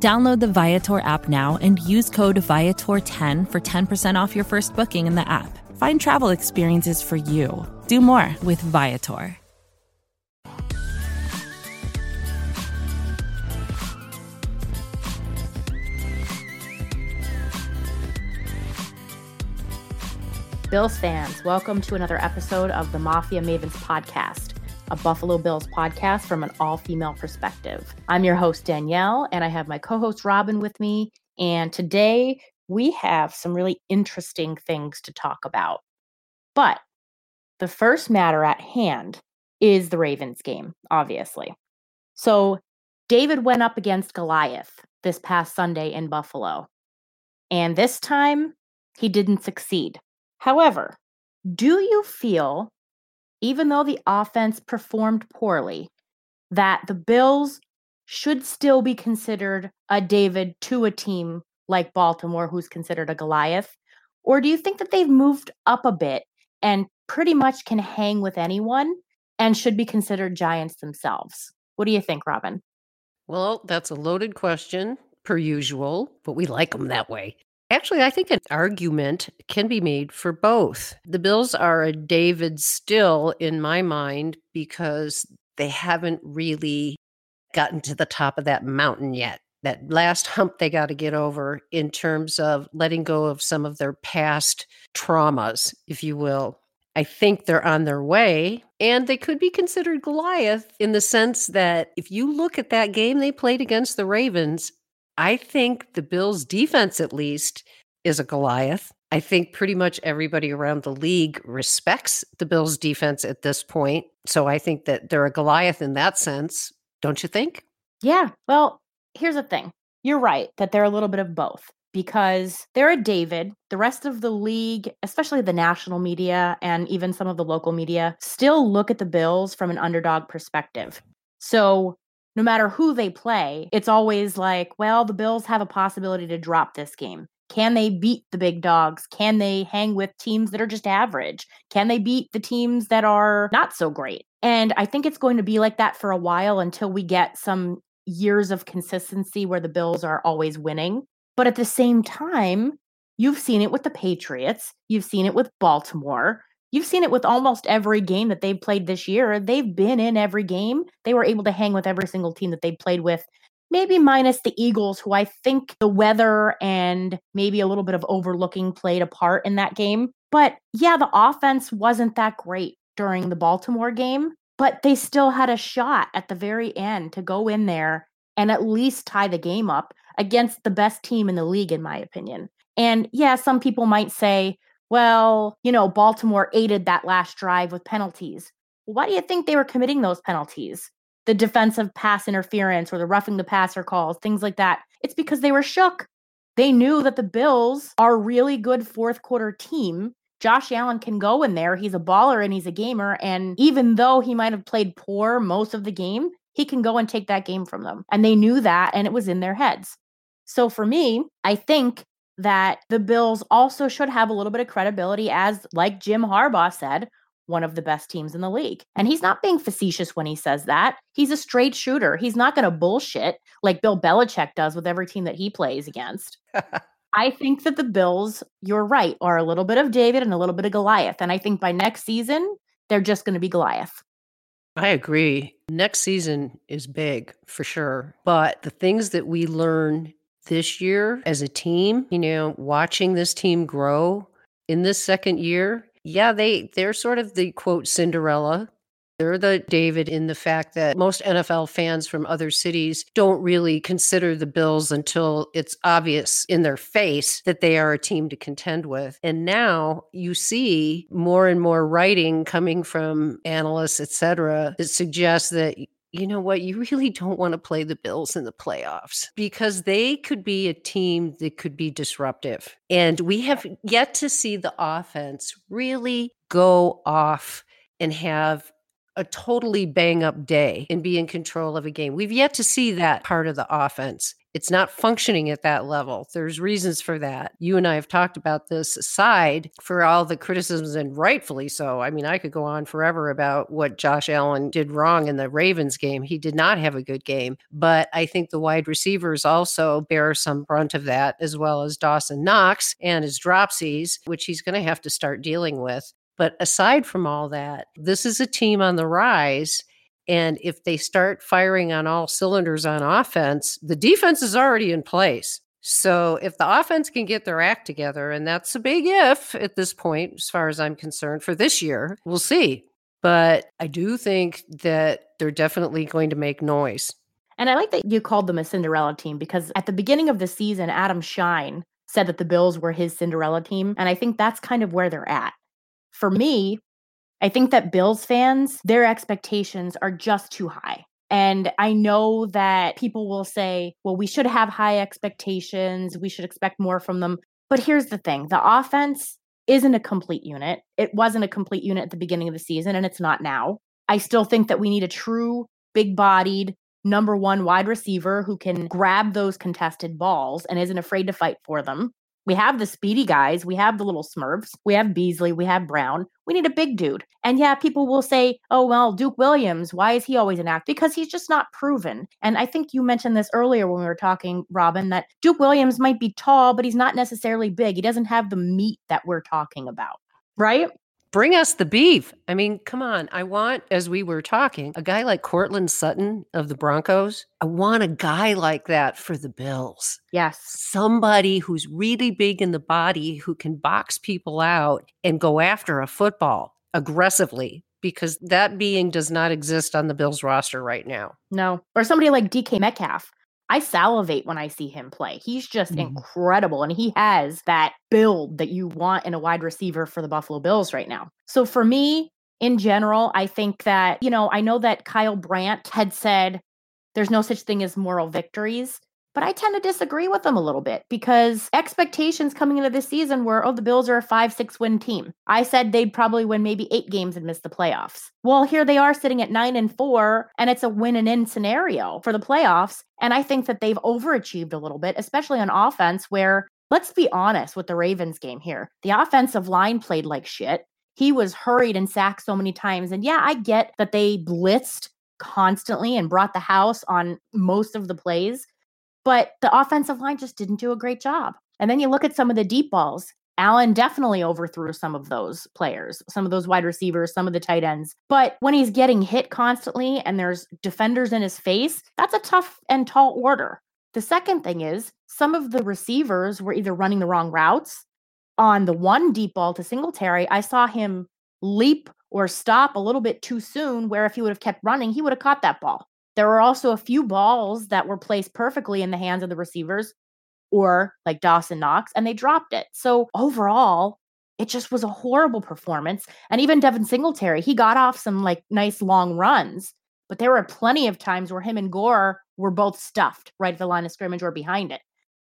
Download the Viator app now and use code Viator10 for 10% off your first booking in the app. Find travel experiences for you. Do more with Viator. Bills fans, welcome to another episode of the Mafia Mavens podcast, a Buffalo Bills podcast from an all female perspective. I'm your host, Danielle, and I have my co host, Robin, with me. And today we have some really interesting things to talk about. But the first matter at hand is the Ravens game, obviously. So David went up against Goliath this past Sunday in Buffalo. And this time he didn't succeed. However, do you feel, even though the offense performed poorly, that the Bills should still be considered a David to a team like Baltimore, who's considered a Goliath? Or do you think that they've moved up a bit and pretty much can hang with anyone and should be considered giants themselves? What do you think, Robin? Well, that's a loaded question, per usual, but we like them that way. Actually, I think an argument can be made for both. The Bills are a David still in my mind because they haven't really gotten to the top of that mountain yet. That last hump they got to get over in terms of letting go of some of their past traumas, if you will. I think they're on their way, and they could be considered Goliath in the sense that if you look at that game they played against the Ravens, I think the Bills' defense, at least, is a Goliath. I think pretty much everybody around the league respects the Bills' defense at this point. So I think that they're a Goliath in that sense. Don't you think? Yeah. Well, here's the thing you're right that they're a little bit of both because they're a David. The rest of the league, especially the national media and even some of the local media, still look at the Bills from an underdog perspective. So no matter who they play, it's always like, well, the Bills have a possibility to drop this game. Can they beat the big dogs? Can they hang with teams that are just average? Can they beat the teams that are not so great? And I think it's going to be like that for a while until we get some years of consistency where the Bills are always winning. But at the same time, you've seen it with the Patriots, you've seen it with Baltimore, You've seen it with almost every game that they've played this year. They've been in every game. They were able to hang with every single team that they played with, maybe minus the Eagles, who I think the weather and maybe a little bit of overlooking played a part in that game. But yeah, the offense wasn't that great during the Baltimore game, but they still had a shot at the very end to go in there and at least tie the game up against the best team in the league, in my opinion. And yeah, some people might say, well, you know, Baltimore aided that last drive with penalties. why do you think they were committing those penalties? The defensive pass interference or the roughing the passer calls, things like that. It's because they were shook. They knew that the Bills are a really good fourth quarter team. Josh Allen can go in there. He's a baller and he's a gamer. And even though he might have played poor most of the game, he can go and take that game from them. And they knew that and it was in their heads. So for me, I think that the Bills also should have a little bit of credibility as, like Jim Harbaugh said, one of the best teams in the league. And he's not being facetious when he says that. He's a straight shooter. He's not going to bullshit like Bill Belichick does with every team that he plays against. I think that the Bills, you're right, are a little bit of David and a little bit of Goliath. And I think by next season, they're just going to be Goliath. I agree. Next season is big for sure. But the things that we learn this year as a team, you know, watching this team grow in this second year. Yeah, they they're sort of the quote Cinderella. They're the David in the fact that most NFL fans from other cities don't really consider the Bills until it's obvious in their face that they are a team to contend with. And now you see more and more writing coming from analysts, et cetera, that suggests that you know what? You really don't want to play the Bills in the playoffs because they could be a team that could be disruptive. And we have yet to see the offense really go off and have a totally bang up day and be in control of a game. We've yet to see that part of the offense. It's not functioning at that level. There's reasons for that. You and I have talked about this aside for all the criticisms, and rightfully so. I mean, I could go on forever about what Josh Allen did wrong in the Ravens game. He did not have a good game, but I think the wide receivers also bear some brunt of that, as well as Dawson Knox and his dropsies, which he's going to have to start dealing with. But aside from all that, this is a team on the rise. And if they start firing on all cylinders on offense, the defense is already in place. So if the offense can get their act together, and that's a big if at this point, as far as I'm concerned, for this year, we'll see. But I do think that they're definitely going to make noise. And I like that you called them a Cinderella team because at the beginning of the season, Adam Schein said that the Bills were his Cinderella team. And I think that's kind of where they're at for me, I think that Bills fans, their expectations are just too high. And I know that people will say, well, we should have high expectations. We should expect more from them. But here's the thing the offense isn't a complete unit. It wasn't a complete unit at the beginning of the season, and it's not now. I still think that we need a true, big bodied, number one wide receiver who can grab those contested balls and isn't afraid to fight for them. We have the speedy guys. We have the little smurfs. We have Beasley. We have Brown. We need a big dude. And yeah, people will say, oh, well, Duke Williams, why is he always an act? Because he's just not proven. And I think you mentioned this earlier when we were talking, Robin, that Duke Williams might be tall, but he's not necessarily big. He doesn't have the meat that we're talking about. Right? Bring us the beef. I mean, come on. I want, as we were talking, a guy like Courtland Sutton of the Broncos. I want a guy like that for the Bills. Yes. Somebody who's really big in the body who can box people out and go after a football aggressively because that being does not exist on the Bills roster right now. No. Or somebody like DK Metcalf. I salivate when I see him play. He's just mm. incredible. And he has that build that you want in a wide receiver for the Buffalo Bills right now. So for me, in general, I think that, you know, I know that Kyle Brandt had said there's no such thing as moral victories. But I tend to disagree with them a little bit because expectations coming into this season were, oh, the Bills are a five, six win team. I said they'd probably win maybe eight games and miss the playoffs. Well, here they are sitting at nine and four, and it's a win and in scenario for the playoffs. And I think that they've overachieved a little bit, especially on offense, where let's be honest with the Ravens game here. The offensive line played like shit. He was hurried and sacked so many times. And yeah, I get that they blitzed constantly and brought the house on most of the plays. But the offensive line just didn't do a great job. And then you look at some of the deep balls. Allen definitely overthrew some of those players, some of those wide receivers, some of the tight ends. But when he's getting hit constantly and there's defenders in his face, that's a tough and tall order. The second thing is some of the receivers were either running the wrong routes. On the one deep ball to Singletary, I saw him leap or stop a little bit too soon, where if he would have kept running, he would have caught that ball. There were also a few balls that were placed perfectly in the hands of the receivers or like Dawson Knox, and they dropped it. So overall, it just was a horrible performance. And even Devin Singletary, he got off some like nice long runs, but there were plenty of times where him and Gore were both stuffed right at the line of scrimmage or behind it.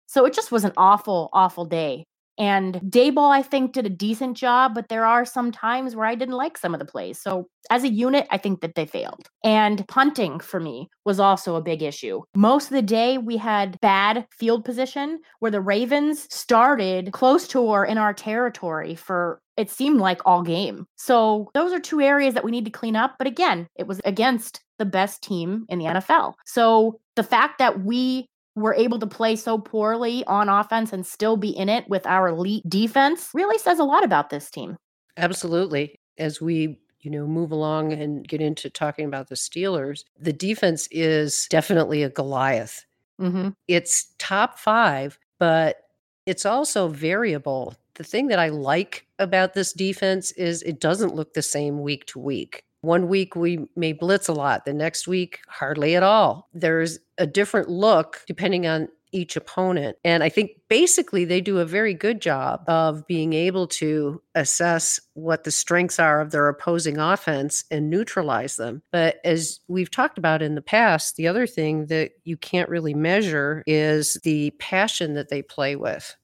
So it just was an awful, awful day and Daboll, I think, did a decent job, but there are some times where I didn't like some of the plays. So as a unit, I think that they failed. And punting for me was also a big issue. Most of the day, we had bad field position where the Ravens started close to or in our territory for it seemed like all game. So those are two areas that we need to clean up. But again, it was against the best team in the NFL. So the fact that we were able to play so poorly on offense and still be in it with our elite defense really says a lot about this team. Absolutely. As we you know move along and get into talking about the Steelers, the defense is definitely a Goliath. Mm-hmm. It's top five, but it's also variable. The thing that I like about this defense is it doesn't look the same week to week. One week we may blitz a lot, the next week hardly at all. There's a different look depending on each opponent. And I think basically they do a very good job of being able to assess what the strengths are of their opposing offense and neutralize them. But as we've talked about in the past, the other thing that you can't really measure is the passion that they play with.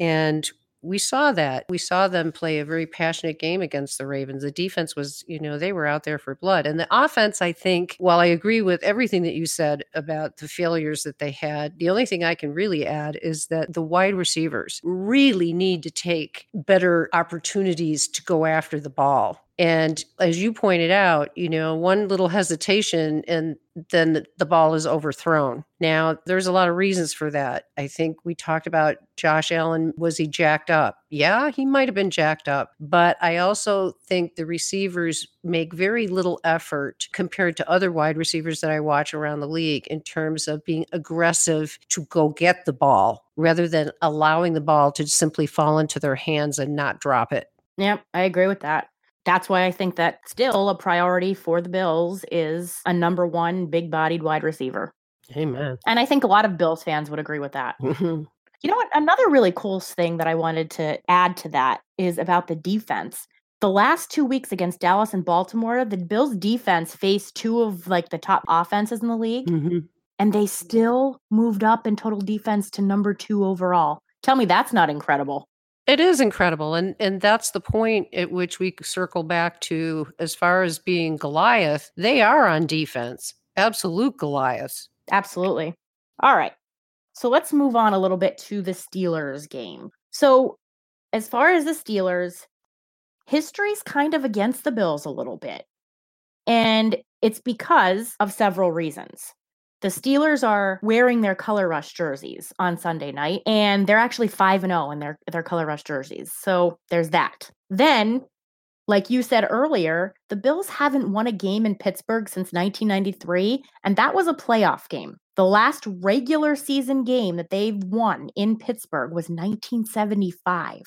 And we saw that. We saw them play a very passionate game against the Ravens. The defense was, you know, they were out there for blood. And the offense, I think, while I agree with everything that you said about the failures that they had, the only thing I can really add is that the wide receivers really need to take better opportunities to go after the ball. And as you pointed out, you know, one little hesitation and then the ball is overthrown. Now, there's a lot of reasons for that. I think we talked about Josh Allen. Was he jacked up? Yeah, he might have been jacked up. But I also think the receivers make very little effort compared to other wide receivers that I watch around the league in terms of being aggressive to go get the ball rather than allowing the ball to simply fall into their hands and not drop it. Yep, I agree with that that's why I think that still a priority for the Bills is a number one big bodied wide receiver. Amen. And I think a lot of Bills fans would agree with that. Mm-hmm. You know what? Another really cool thing that I wanted to add to that is about the defense. The last two weeks against Dallas and Baltimore, the Bills defense faced two of like the top offenses in the league, Mm-hmm. and they still moved up in total defense to number two overall. Tell me that's not incredible. It is incredible. And and that's the point at which we circle back to as far as being Goliath, they are on defense. Absolute Goliaths. Absolutely. All right. So let's move on a little bit to the Steelers game. So, as far as the Steelers, history's kind of against the Bills a little bit. And it's because of several reasons. The Steelers are wearing their color rush jerseys on Sunday night and they're actually 5 and 0 in their their color rush jerseys. So there's that. Then like you said earlier, the Bills haven't won a game in Pittsburgh since 1993, and that was a playoff game. The last regular season game that they've won in Pittsburgh was 1975.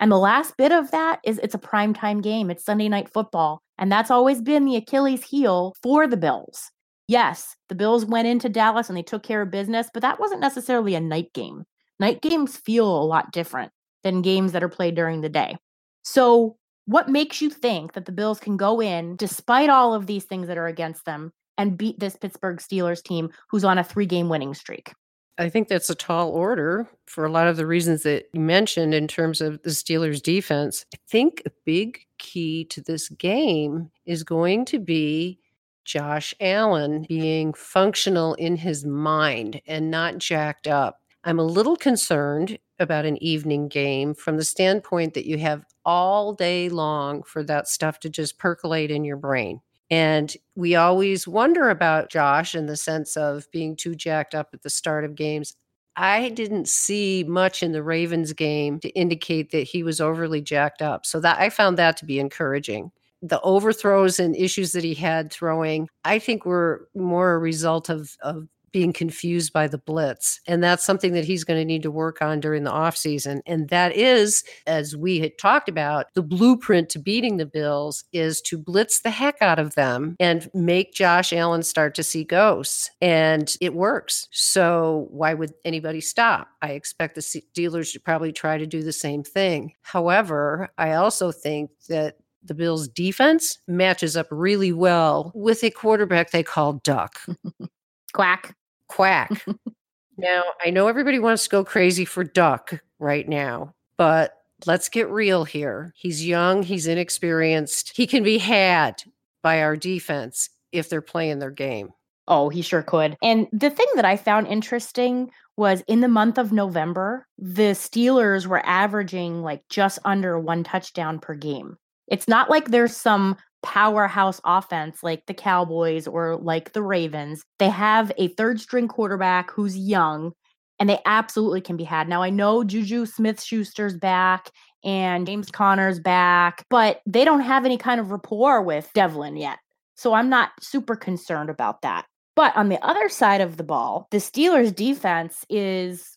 And the last bit of that is it's a primetime game. It's Sunday night football. And that's always been the Achilles heel for the Bills. Yes, the Bills went into Dallas and they took care of business, but that wasn't necessarily a night game. Night games feel a lot different than games that are played during the day. So, what makes you think that the Bills can go in, despite all of these things that are against them, and beat this Pittsburgh Steelers team who's on a three game winning streak? I think that's a tall order for a lot of the reasons that you mentioned in terms of the Steelers defense. I think a big key to this game is going to be Josh Allen being functional in his mind and not jacked up. I'm a little concerned about an evening game from the standpoint that you have all day long for that stuff to just percolate in your brain. And we always wonder about Josh in the sense of being too jacked up at the start of games. I didn't see much in the Ravens game to indicate that he was overly jacked up. So that I found that to be encouraging. The overthrows and issues that he had throwing, I think were more a result of, of being confused by the blitz. And that's something that he's going to need to work on during the offseason. And that is, as we had talked about, the blueprint to beating the Bills is to blitz the heck out of them and make Josh Allen start to see ghosts. And it works. So why would anybody stop? I expect the Steelers to probably try to do the same thing. However, I also think that the Bills' defense matches up really well with a quarterback they call Duck. Quack. Quack. now, I know everybody wants to go crazy for Duck right now, but let's get real here. He's young, he's inexperienced. He can be had by our defense if they're playing their game. Oh, he sure could. And the thing that I found interesting was in the month of November, the Steelers were averaging like just under one touchdown per game. It's not like there's some powerhouse offense like the Cowboys or like the Ravens. They have a third string quarterback who's young and they absolutely can be had. Now I know Juju Smith Schuster's back and James Conner's back, but they don't have any kind of rapport with Devlin yet. So I'm not super concerned about that. But on the other side of the ball, the Steelers defense is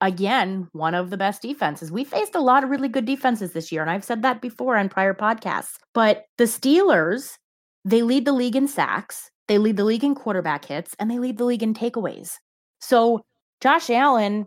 again one of the best defenses. We faced a lot of really good defenses this year, and I've said that before on prior podcasts. But the Steelers, they lead the league in sacks, they lead the league in quarterback hits, and they lead the league in takeaways. So Josh Allen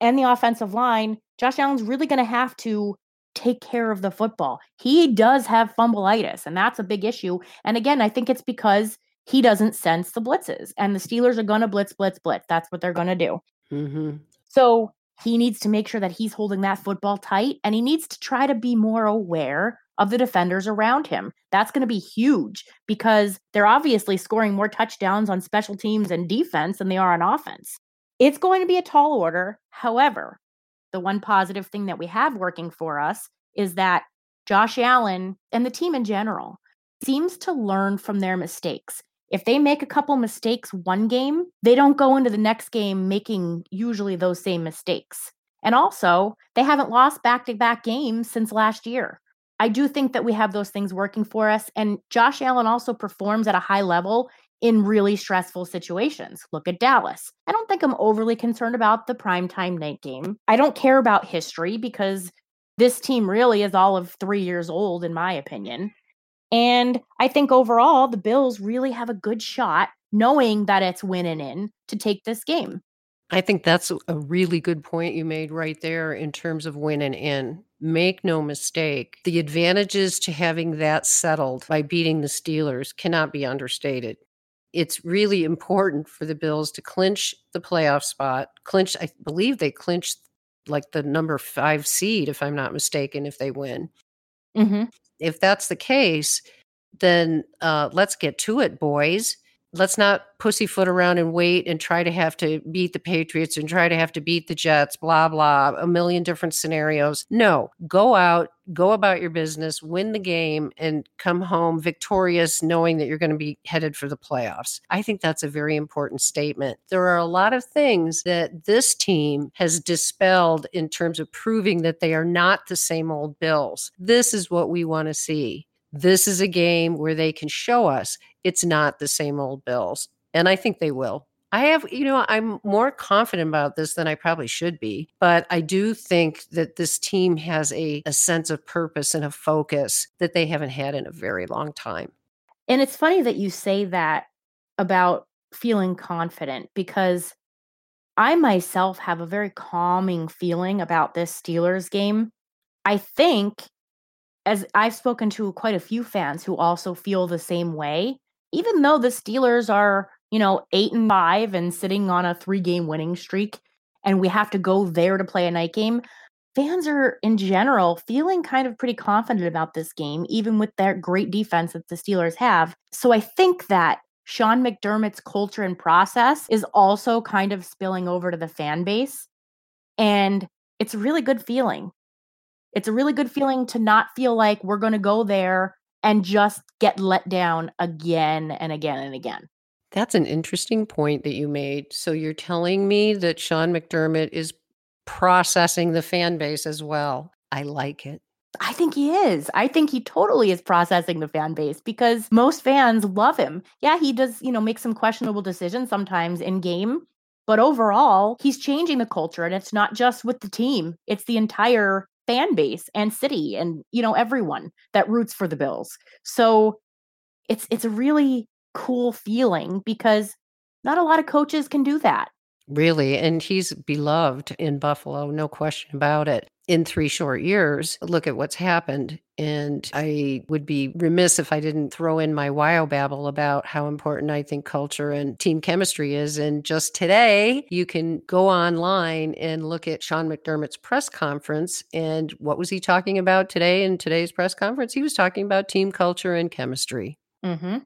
and the offensive line, Josh Allen's really going to have to take care of the football. He does have fumbleitis, and that's a big issue. And again, I think it's because he doesn't sense the blitzes, and the Steelers are going to blitz, blitz, blitz. That's what they're going to do. Mm-hmm. So he needs to make sure that he's holding that football tight, and he needs to try to be more aware of the defenders around him. That's going to be huge because they're obviously scoring more touchdowns on special teams and defense than they are on offense. It's going to be a tall order. However, the one positive thing that we have working for us is that Josh Allen and the team in general seems to learn from their mistakes. If they make a couple mistakes one game, they don't go into the next game making usually those same mistakes. And also, they haven't lost back to back games since last year. I do think that we have those things working for us. And Josh Allen also performs at a high level in really stressful situations. Look at Dallas. I don't think I'm overly concerned about the primetime night game. I don't care about history because this team really is all of three years old, in my opinion. And I think overall, the Bills really have a good shot, knowing that it's winning in, to take this game. I think that's a really good point you made right there in terms of winning in. Make no mistake, the advantages to having that settled by beating the Steelers cannot be understated it's really important for the Bills to clinch the playoff spot. Clinch, I believe they clinched like the number five seed, if I'm not mistaken, if they win. Mm-hmm. If that's the case, then uh, let's get to it, boys let's not pussyfoot around and wait and try to have to beat the Patriots and try to have to beat the Jets, blah, blah, a million different scenarios. No, go out, go about your business, win the game, and come home victorious, knowing that you're going to be headed for the playoffs. I think that's a very important statement. There are a lot of things that this team has dispelled in terms of proving that they are not the same old Bills. This is what we want to see. This is a game where they can show us it's not the same old Bills. And I think they will. I have, you know, I'm more confident about this than I probably should be, but I do think that this team has a, a sense of purpose and a focus that they haven't had in a very long time. And it's funny that you say that about feeling confident because I myself have a very calming feeling about this Steelers game. I think as I've spoken to quite a few fans who also feel the same way, even though the Steelers are, you know, eight and five and sitting on a three game winning streak, and we have to go there to play a night game, fans are in general feeling kind of pretty confident about this game, even with their great defense that the Steelers have. So I think that Sean McDermott's culture and process is also kind of spilling over to the fan base. And it's a really good feeling it's a really good feeling to not feel like we're going to go there and just get let down again and again and again. That's an interesting point that you made. So you're telling me that Sean McDermott is processing the fan base as well. I like it. I think he is. I think he totally is processing the fan base because most fans love him. Yeah, he does, you know, make some questionable decisions sometimes in game, but overall, he's changing the culture and it's not just with the team, it's the entire fan base and city and you know everyone that roots for the Bills. So it's it's a really cool feeling because not a lot of coaches can do that. Really, and he's beloved in Buffalo, no question about it in three short years, look at what's happened. And I would be remiss if I didn't throw in my wow babble about how important I think culture and team chemistry is. And just today, you can go online and look at Sean McDermott's press conference. And what was he talking about today in today's press conference? He was talking about team culture and chemistry. Mm-hmm.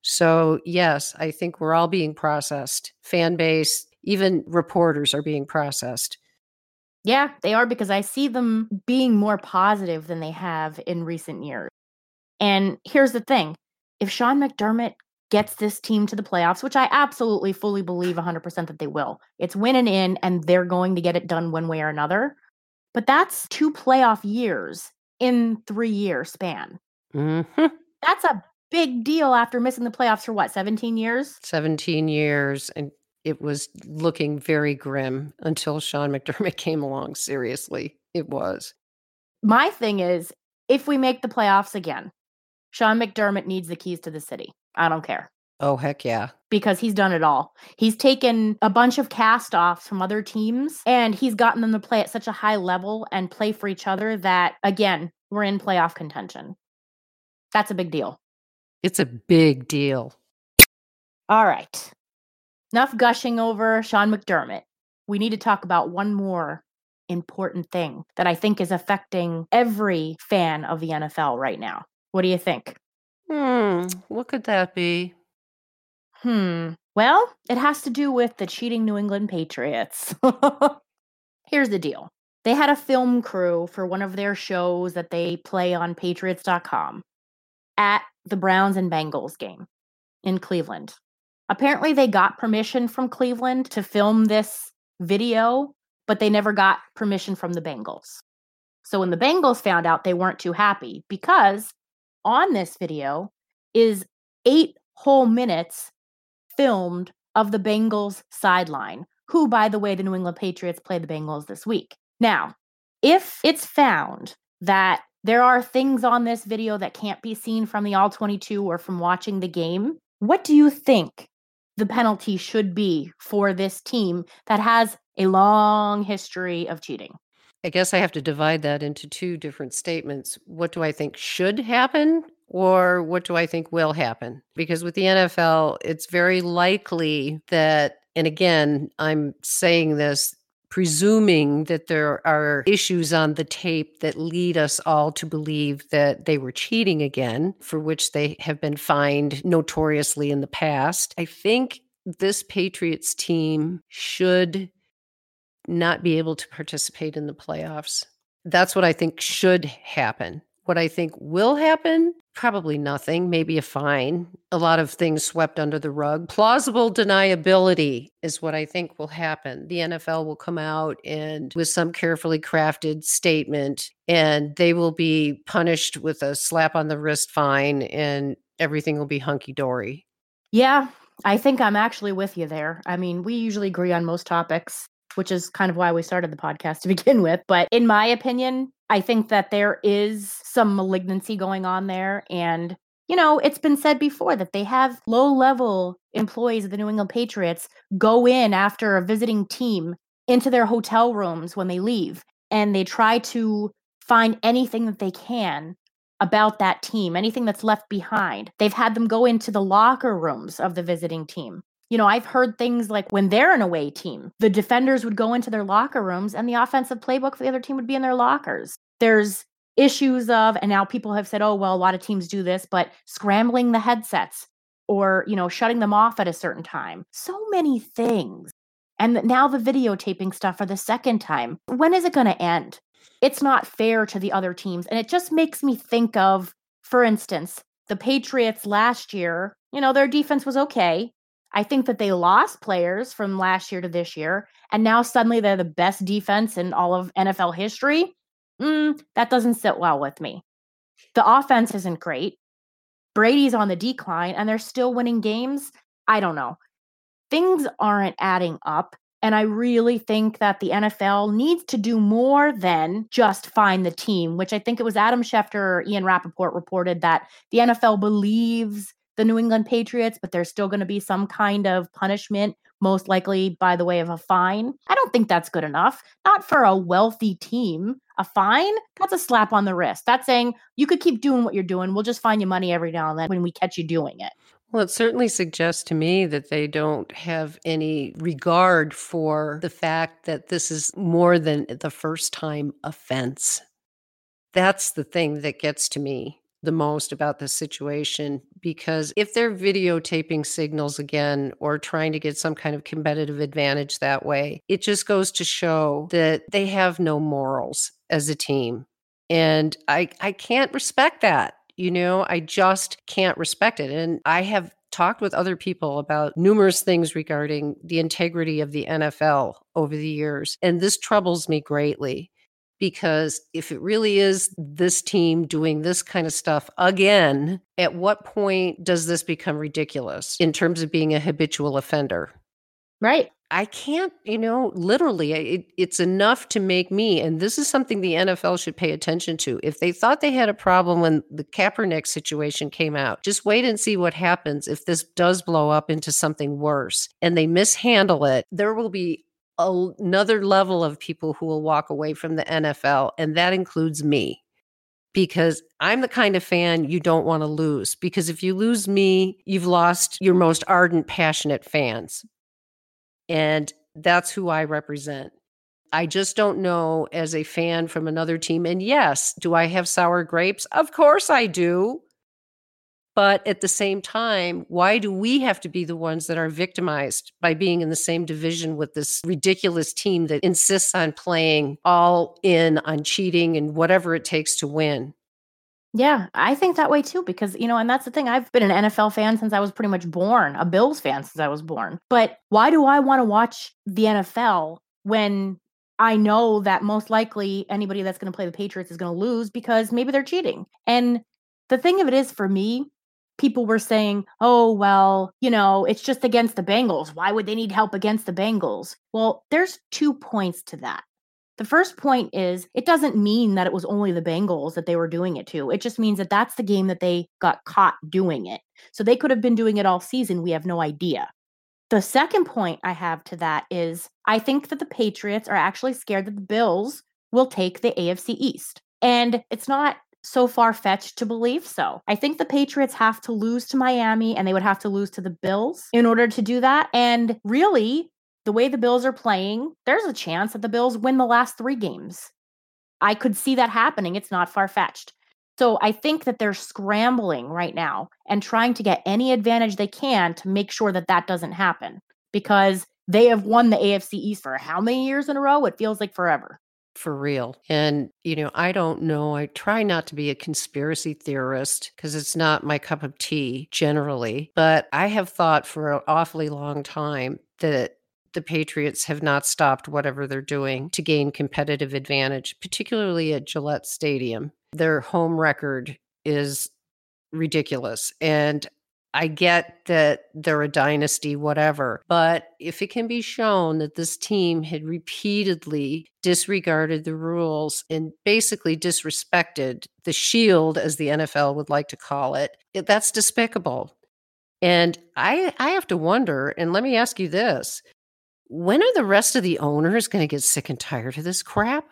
So, yes, I think we're all being processed. Fan base, even reporters are being processed. Yeah, they are because I see them being more positive than they have in recent years. And here's the thing if Sean McDermott gets this team to the playoffs, which I absolutely fully believe 100% that they will, it's winning in and they're going to get it done one way or another. But that's two playoff years in three year span. Mm-hmm. That's a big deal after missing the playoffs for what, 17 years? 17 years. And it was looking very grim until Sean McDermott came along. Seriously, it was. My thing is if we make the playoffs again, Sean McDermott needs the keys to the city. I don't care. Oh, heck yeah. Because he's done it all. He's taken a bunch of cast offs from other teams and he's gotten them to play at such a high level and play for each other that, again, we're in playoff contention. That's a big deal. It's a big deal. All right. Enough gushing over Sean McDermott. We need to talk about one more important thing that I think is affecting every fan of the NFL right now. What do you think? Hmm, what could that be? Hmm. Well, it has to do with the cheating New England Patriots. Here's the deal. They had a film crew for one of their shows that they play on patriots.com at the Browns and Bengals game in Cleveland. Apparently, they got permission from Cleveland to film this video, but they never got permission from the Bengals. So when the Bengals found out, they weren't too happy because on this video is eight whole minutes filmed of the Bengals sideline, who, by the way, the New England Patriots play the Bengals this week. Now, if it's found that there are things on this video that can't be seen from the All 22 or from watching the game, what do you think the penalty should be for this team that has a long history of cheating? I guess I have to divide that into two different statements. What do I think should happen or what do I think will happen? Because with the NFL, it's very likely that, and again, I'm saying this presuming that there are issues on the tape that lead us all to believe that they were cheating again, for which they have been fined notoriously in the past. I think this Patriots team should not be able to participate in the playoffs. That's what I think should happen. What I think will happen, probably nothing, maybe a fine, a lot of things swept under the rug. Plausible deniability is what I think will happen. The NFL will come out and with some carefully crafted statement, and they will be punished with a slap on the wrist fine, and everything will be hunky dory. Yeah, I think I'm actually with you there. I mean, we usually agree on most topics which is kind of why we started the podcast to begin with. But in my opinion, I think that there is some malignancy going on there. And, you know, it's been said before that they have low level employees of the New England Patriots go in after a visiting team into their hotel rooms when they leave and they try to find anything that they can about that team, anything that's left behind. They've had them go into the locker rooms of the visiting team you know, I've heard things like when they're an away team, the defenders would go into their locker rooms and the offensive playbook for the other team would be in their lockers. There's issues of, and now people have said, oh, well, a lot of teams do this, but scrambling the headsets or, you know, shutting them off at a certain time. So many things. And now the videotaping stuff for the second time. When is it going to end? It's not fair to the other teams. And it just makes me think of, for instance, the Patriots last year, you know, their defense was okay. I think that they lost players from last year to this year, and now suddenly they're the best defense in all of NFL history. Mm, that doesn't sit well with me. The offense isn't great. Brady's on the decline, and they're still winning games. I don't know. Things aren't adding up. And I really think that the NFL needs to do more than just find the team, which I think it was Adam Schefter or Ian Rapoport reported that the NFL believes the New England Patriots, but there's still going to be some kind of punishment, most likely by the way of a fine. I don't think that's good enough. Not for a wealthy team. A fine? That's a slap on the wrist. That's saying you could keep doing what you're doing. We'll just find you money every now and then when we catch you doing it. Well, it certainly suggests to me that they don't have any regard for the fact that this is more than the first time offense. That's the thing that gets to me the most about the situation because if they're videotaping signals again or trying to get some kind of competitive advantage that way, it just goes to show that they have no morals as a team. And I I can't respect that. You know, I just can't respect it. And I have talked with other people about numerous things regarding the integrity of the NFL over the years, and this troubles me greatly because if it really is this team doing this kind of stuff again, at what point does this become ridiculous in terms of being a habitual offender? Right. I can't, you know, literally, it, it's enough to make me, and this is something the NFL should pay attention to. If they thought they had a problem when the Kaepernick situation came out, just wait and see what happens if this does blow up into something worse and they mishandle it. There will be another level of people who will walk away from the NFL, and that includes me because I'm the kind of fan you don't want to lose. Because if you lose me, you've lost your most ardent, passionate fans. And that's who I represent. I just don't know as a fan from another team. And yes, do I have sour grapes? Of course I do. But at the same time, why do we have to be the ones that are victimized by being in the same division with this ridiculous team that insists on playing all in on cheating and whatever it takes to win? Yeah, I think that way too because, you know, and that's the thing. I've been an NFL fan since I was pretty much born, a Bills fan since I was born. But why do I want to watch the NFL when I know that most likely anybody that's going to play the Patriots is going to lose because maybe they're cheating? And the thing of it is for me, people were saying, oh, well, you know, it's just against the Bengals. Why would they need help against the Bengals? Well, there's two points to that. The first point is it doesn't mean that it was only the Bengals that they were doing it to. It just means that that's the game that they got caught doing it. So they could have been doing it all season. We have no idea. The second point I have to that is I think that the Patriots are actually scared that the Bills will take the AFC East. And it's not so far fetched to believe so. I think the Patriots have to lose to Miami and they would have to lose to the Bills in order to do that. And really, the way the Bills are playing, there's a chance that the Bills win the last three games. I could see that happening. It's not far fetched. So I think that they're scrambling right now and trying to get any advantage they can to make sure that that doesn't happen because they have won the AFC East for how many years in a row? It feels like forever for real. And, you know, I don't know. I try not to be a conspiracy theorist because it's not my cup of tea generally. But I have thought for an awfully long time that the Patriots have not stopped whatever they're doing to gain competitive advantage, particularly at Gillette Stadium. Their home record is ridiculous. And I get that they're a dynasty, whatever. But if it can be shown that this team had repeatedly disregarded the rules and basically disrespected the shield, as the NFL would like to call it, that's despicable. And I, I have to wonder, and let me ask you this when are the rest of the owners going to get sick and tired of this crap?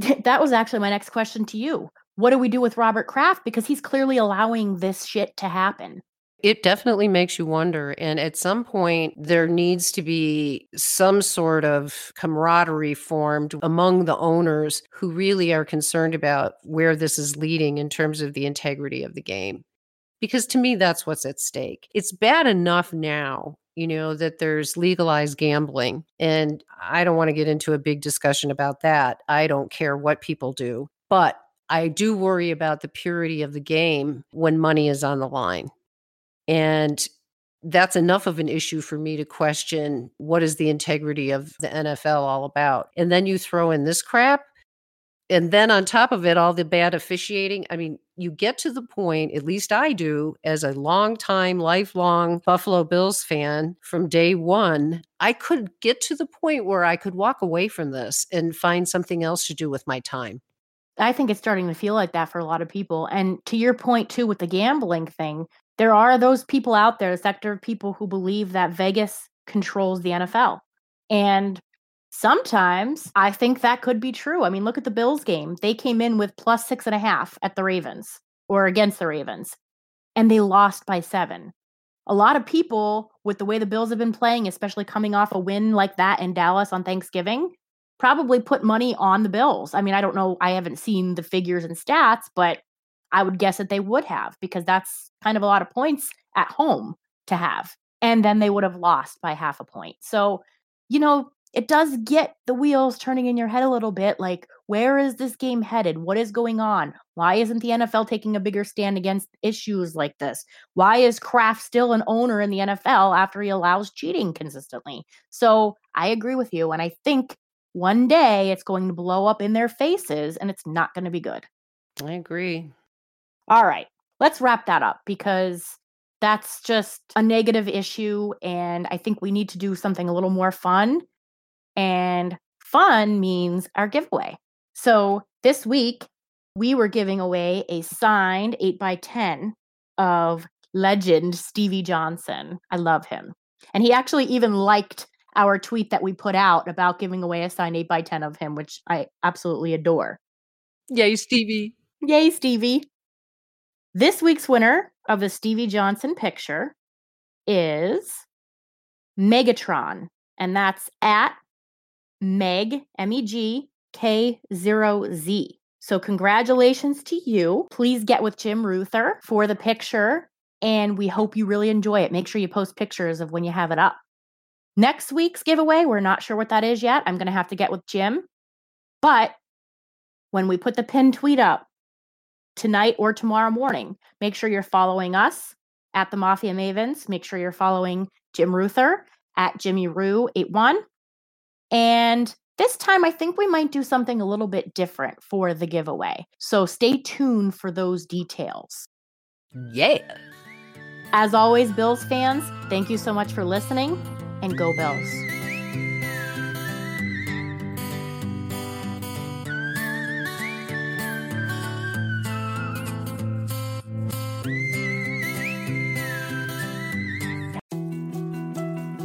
That was actually my next question to you. What do we do with Robert Kraft? Because he's clearly allowing this shit to happen. It definitely makes you wonder. And at some point, there needs to be some sort of camaraderie formed among the owners who really are concerned about where this is leading in terms of the integrity of the game. Because to me, that's what's at stake. It's bad enough now you know, that there's legalized gambling. And I don't want to get into a big discussion about that. I don't care what people do. But I do worry about the purity of the game when money is on the line. And that's enough of an issue for me to question what is the integrity of the NFL all about. And then you throw in this crap. And then on top of it, all the bad officiating. I mean, you get to the point, at least I do, as a long time, lifelong Buffalo Bills fan from day one, I could get to the point where I could walk away from this and find something else to do with my time. I think it's starting to feel like that for a lot of people. And to your point, too, with the gambling thing, there are those people out there, a sector of people who believe that Vegas controls the NFL. And sometimes I think that could be true. I mean, look at the Bills game. They came in with plus six and a half at the Ravens or against the Ravens, and they lost by seven. A lot of people, with the way the Bills have been playing, especially coming off a win like that in Dallas on Thanksgiving, probably put money on the Bills. I mean, I don't know. I haven't seen the figures and stats, but I would guess that they would have because that's kind of a lot of points at home to have. And then they would have lost by half a point. So, you know, it does get the wheels turning in your head a little bit like, where is this game headed? What is going on? Why isn't the NFL taking a bigger stand against issues like this? Why is Kraft still an owner in the NFL after he allows cheating consistently? So I agree with you. And I think one day it's going to blow up in their faces and it's not going to be good. I agree. All right, let's wrap that up because That's just a negative issue. And I think we need to do something a little more fun. And fun means our giveaway. So this week, we were giving away a signed 8 by 10 of legend Stevie Johnson. I love him. And he actually even liked our tweet that we put out about giving away a signed 8 by 10 of him, which I absolutely adore. Yay, Stevie. Yay, Stevie. This week's winner of the Stevie Johnson picture is Megatron, and that's at Meg, M E G K 0 Z. So, congratulations to you. Please get with Jim Ruther for the picture, and we hope you really enjoy it. Make sure you post pictures of when you have it up. Next week's giveaway, we're not sure what that is yet. I'm going to have to get with Jim. But when we put the pin tweet up tonight or tomorrow morning, make sure you're following us at the Mafia Mavens. Make sure you're following Jim Ruther at Jimmy Rue 81. And this time, I think we might do something a little bit different for the giveaway. So stay tuned for those details. Yeah. As always, Bills fans, thank you so much for listening and go Bills.